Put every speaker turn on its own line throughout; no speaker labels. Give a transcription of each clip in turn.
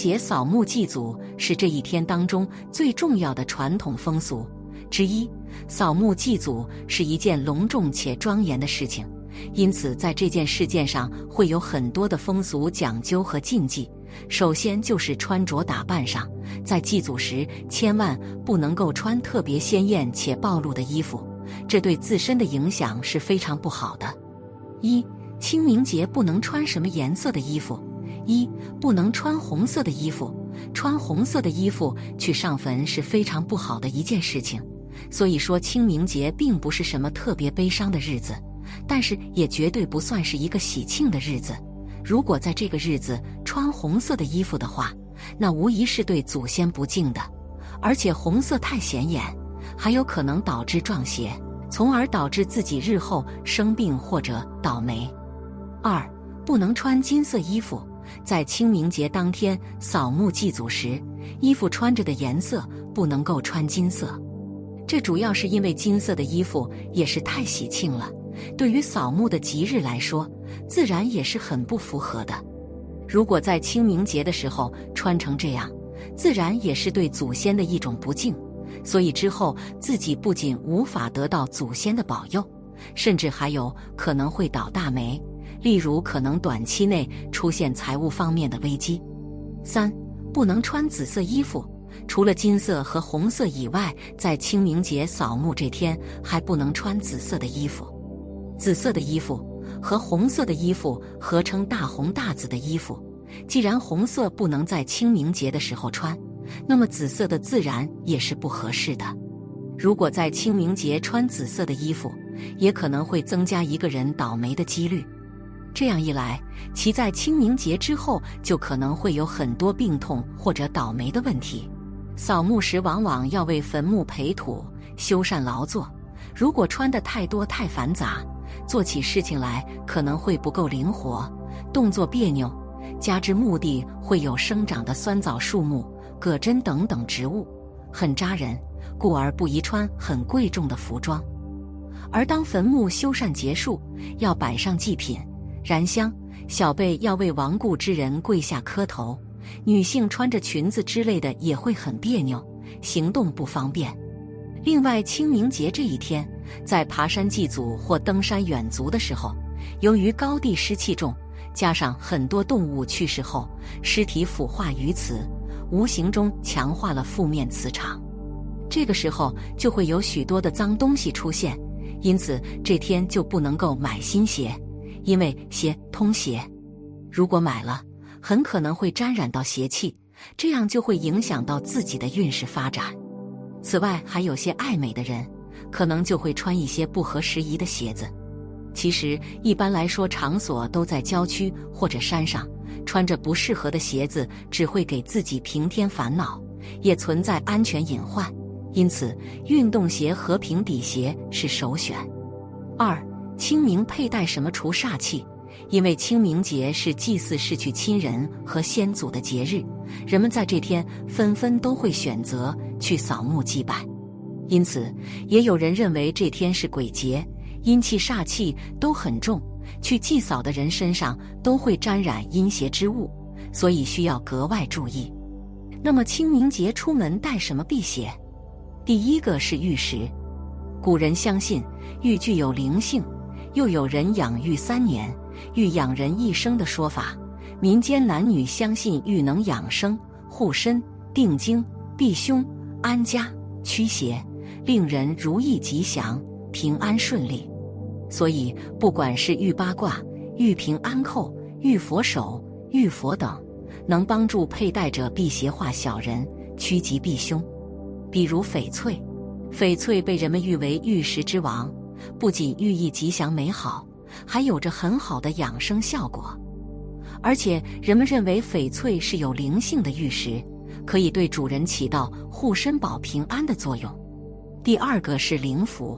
节扫墓祭祖是这一天当中最重要的传统风俗之一。扫墓祭祖是一件隆重且庄严的事情，因此在这件事件上会有很多的风俗讲究和禁忌。首先就是穿着打扮上，在祭祖时千万不能够穿特别鲜艳且暴露的衣服，这对自身的影响是非常不好的。一清明节不能穿什么颜色的衣服？一不能穿红色的衣服，穿红色的衣服去上坟是非常不好的一件事情。所以说，清明节并不是什么特别悲伤的日子，但是也绝对不算是一个喜庆的日子。如果在这个日子穿红色的衣服的话，那无疑是对祖先不敬的。而且红色太显眼，还有可能导致撞邪，从而导致自己日后生病或者倒霉。二不能穿金色衣服，在清明节当天扫墓祭祖时，衣服穿着的颜色不能够穿金色。这主要是因为金色的衣服也是太喜庆了，对于扫墓的吉日来说，自然也是很不符合的。如果在清明节的时候穿成这样，自然也是对祖先的一种不敬，所以之后自己不仅无法得到祖先的保佑，甚至还有可能会倒大霉，例如可能短期内出现财务方面的危机。三，不能穿紫色衣服。除了金色和红色以外，在清明节扫墓这天还不能穿紫色的衣服。紫色的衣服和红色的衣服合称大红大紫的衣服。既然红色不能在清明节的时候穿，那么紫色的自然也是不合适的。如果在清明节穿紫色的衣服，也可能会增加一个人倒霉的几率。这样一来，其在清明节之后就可能会有很多病痛或者倒霉的问题。扫墓时往往要为坟墓培土、修缮劳作，如果穿的太多太繁杂，做起事情来可能会不够灵活，动作别扭。加之墓地会有生长的酸枣树木、葛针等等植物，很扎人，故而不宜穿很贵重的服装。而当坟墓修缮结束，要摆上祭品、燃香，小辈要为亡故之人跪下磕头。女性穿着裙子之类的也会很别扭，行动不方便。另外，清明节这一天，在爬山祭祖或登山远足的时候，由于高地湿气重，加上很多动物去世后尸体腐化于此，无形中强化了负面磁场。这个时候就会有许多的脏东西出现，因此这天就不能够买新鞋，因为鞋通邪。如果买了，很可能会沾染到邪气，这样就会影响到自己的运势发展。此外，还有些爱美的人，可能就会穿一些不合时宜的鞋子。其实，一般来说，场所都在郊区或者山上，穿着不适合的鞋子只会给自己平添烦恼，也存在安全隐患。因此，运动鞋和平底鞋是首选。二，清明佩戴什么除煞气？因为清明节是祭祀逝去亲人和先祖的节日，人们在这天纷纷都会选择去扫墓祭拜，因此也有人认为这天是鬼节，阴气煞气都很重，去祭扫的人身上都会沾染阴邪之物，所以需要格外注意。那么清明节出门带什么辟邪？第一个是玉石，古人相信玉具有灵性，又有人养玉三年。欲养人一生的说法，民间男女相信玉能养生、护身、定经、避凶、安家、驱邪，令人如意吉祥、平安顺利。所以，不管是玉八卦、玉平安扣、玉佛手、玉佛等，能帮助佩戴者辟邪化小人、趋吉避凶。比如翡翠，翡翠被人们誉为玉石之王，不仅寓意吉祥美好。还有着很好的养生效果，而且人们认为翡翠是有灵性的玉石，可以对主人起到护身保平安的作用。第二个是灵符，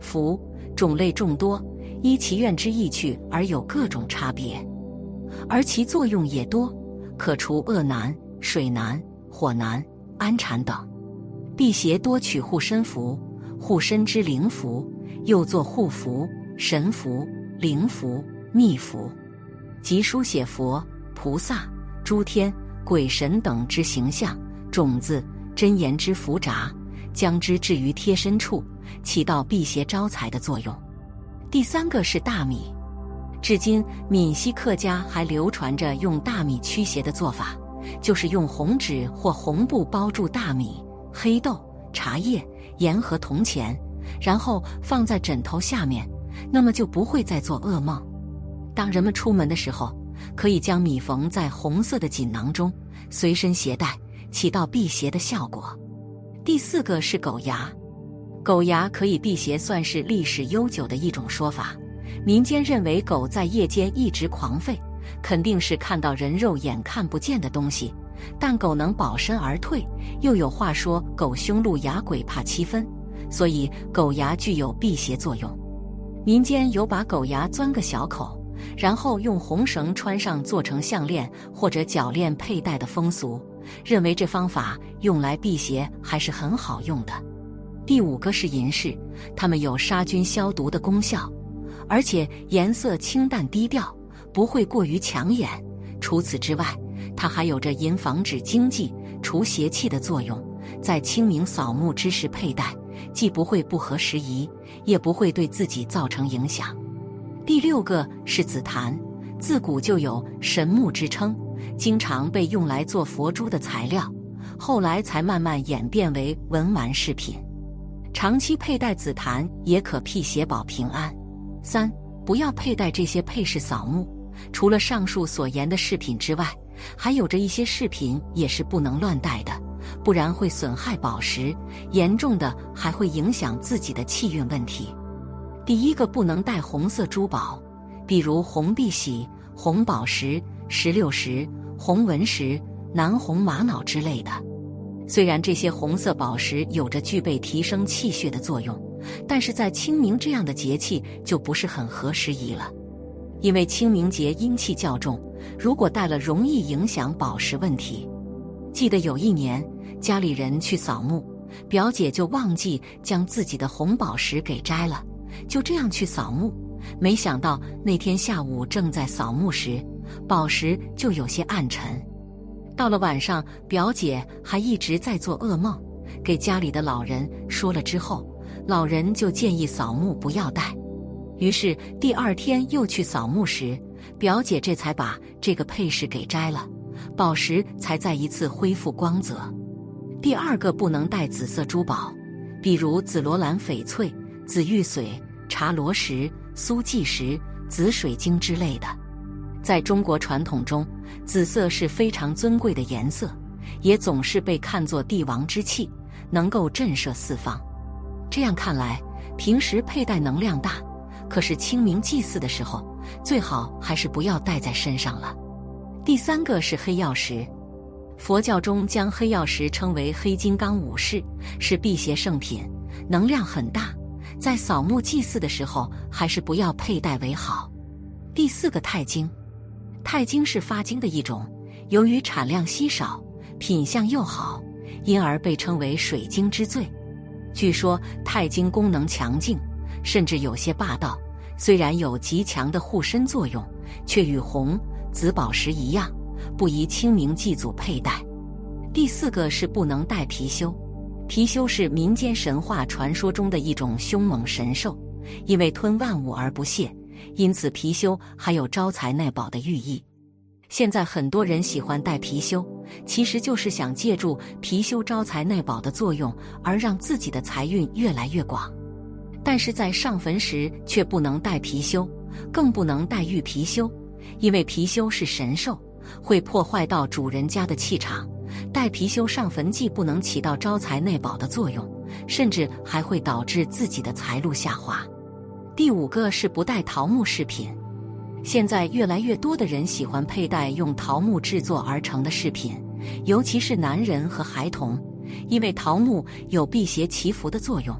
符种类众多，依其愿之意趣而有各种差别，而其作用也多，可除恶难、水难、火难、安产等。辟邪多取护身符，护身之灵符，又作护符。神符、灵符、密符，即书写佛、菩萨、诸天、鬼神等之形象、种子、真言之符札，将之置于贴身处，起到辟邪招财的作用。第三个是大米，至今闽西客家还流传着用大米驱邪的做法，就是用红纸或红布包住大米、黑豆、茶叶、盐和铜钱，然后放在枕头下面，那么就不会再做噩梦。当人们出门的时候。可以将米缝在红色的锦囊中，随身携带，起到辟邪的效果。第四个是狗牙，狗牙可以辟邪，算是历史悠久的一种说法。民间认为狗在夜间一直狂吠，肯定是看到人肉眼看不见的东西，但狗能保身而退。又有话说“狗凶鹿牙，鬼怕七分”，所以狗牙具有辟邪作用。民间有把狗牙钻个小口。然后用红绳穿上，做成项链或者脚链佩戴的风俗，认为这方法用来辟邪还是很好用的。第五个是银饰，它们有杀菌消毒的功效，而且颜色清淡低调，不会过于抢眼。除此之外，它还有着银防止经济、除邪气的作用，在清明扫墓之时佩戴，既不会不合时宜，也不会对自己造成影响。第六个是紫檀，自古就有神木之称，经常被用来做佛珠的材料，后来才慢慢演变为文玩饰品。长期佩戴紫檀也可辟邪保平安。三，不要佩戴这些配饰扫墓。除了上述所言的饰品之外，还有着一些饰品也是不能乱戴的，不然会损害宝石，严重的还会影响自己的气运问题。第一个不能戴红色珠宝，比如红碧玺、红宝石、石榴石、红纹石、南红玛瑙之类的。虽然这些红色宝石有着具备提升气血的作用，但是在清明这样的节气就不是很合时宜了。因为清明节阴气较重，如果戴了容易影响宝石问题。记得有一年家里人去扫墓，表姐就忘记将自己的红宝石给摘了。就这样去扫墓，没想到那天下午正在扫墓时，宝石就有些暗沉。到了晚上，表姐还一直在做噩梦，给家里的老人说了之后，老人就建议扫墓不要带。于是第二天又去扫墓时，表姐这才把这个配饰给摘了，宝石才再一次恢复光泽。第二个不能戴紫色珠宝，比如紫罗兰、翡翠。紫玉髓、茶罗石、苏纪石、紫水晶之类的，在中国传统中，紫色是非常尊贵的颜色，也总是被看作帝王之气，能够震慑四方。这样看来，平时佩戴能量大，可是清明祭祀的时候，最好还是不要戴在身上了。第三个是黑曜石，佛教中将黑曜石称为黑金刚武士，是辟邪圣品，能量很大。在扫墓祭祀的时候，还是不要佩戴为好。第四个钛晶，钛晶是发晶的一种，由于产量稀少，品相又好，因而被称为水晶之最。据说钛晶功能强劲，甚至有些霸道。虽然有极强的护身作用，却与红、紫宝石一样，不宜清明祭祖佩戴。第四个是不能戴貔貅。貔貅是民间神话传说中的一种凶猛神兽，因为吞万物而不泄，因此貔貅还有招财纳宝的寓意。现在很多人喜欢戴貔貅，其实就是想借助貔貅招财纳宝的作用，而让自己的财运越来越广。但是在上坟时却不能戴貔貅，更不能戴玉貔貅，因为貔貅是神兽，会破坏到主人家的气场。带貔貅上坟既不能起到招财内宝的作用，甚至还会导致自己的财路下滑。第五个是不带桃木饰品。现在越来越多的人喜欢佩戴用桃木制作而成的饰品，尤其是男人和孩童，因为桃木有辟邪祈福的作用。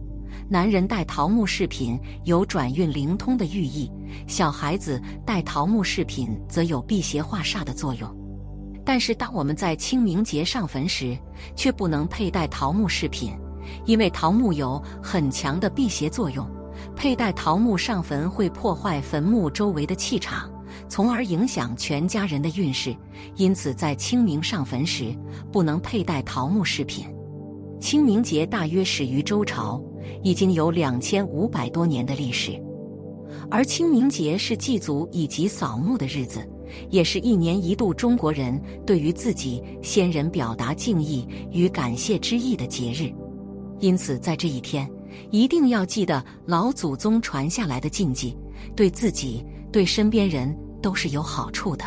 男人戴桃木饰品有转运灵通的寓意，小孩子戴桃木饰品则有辟邪化煞的作用。但是，当我们在清明节上坟时，却不能佩戴桃木饰品，因为桃木有很强的辟邪作用。佩戴桃木上坟会破坏坟墓周围的气场，从而影响全家人的运势。因此，在清明上坟时，不能佩戴桃木饰品。清明节大约始于周朝，已经有两千五百多年的历史。而清明节是祭祖以及扫墓的日子，也是一年一度中国人对于自己先人表达敬意与感谢之意的节日。因此，在这一天，一定要记得老祖宗传下来的禁忌，对自己、对身边人都是有好处的。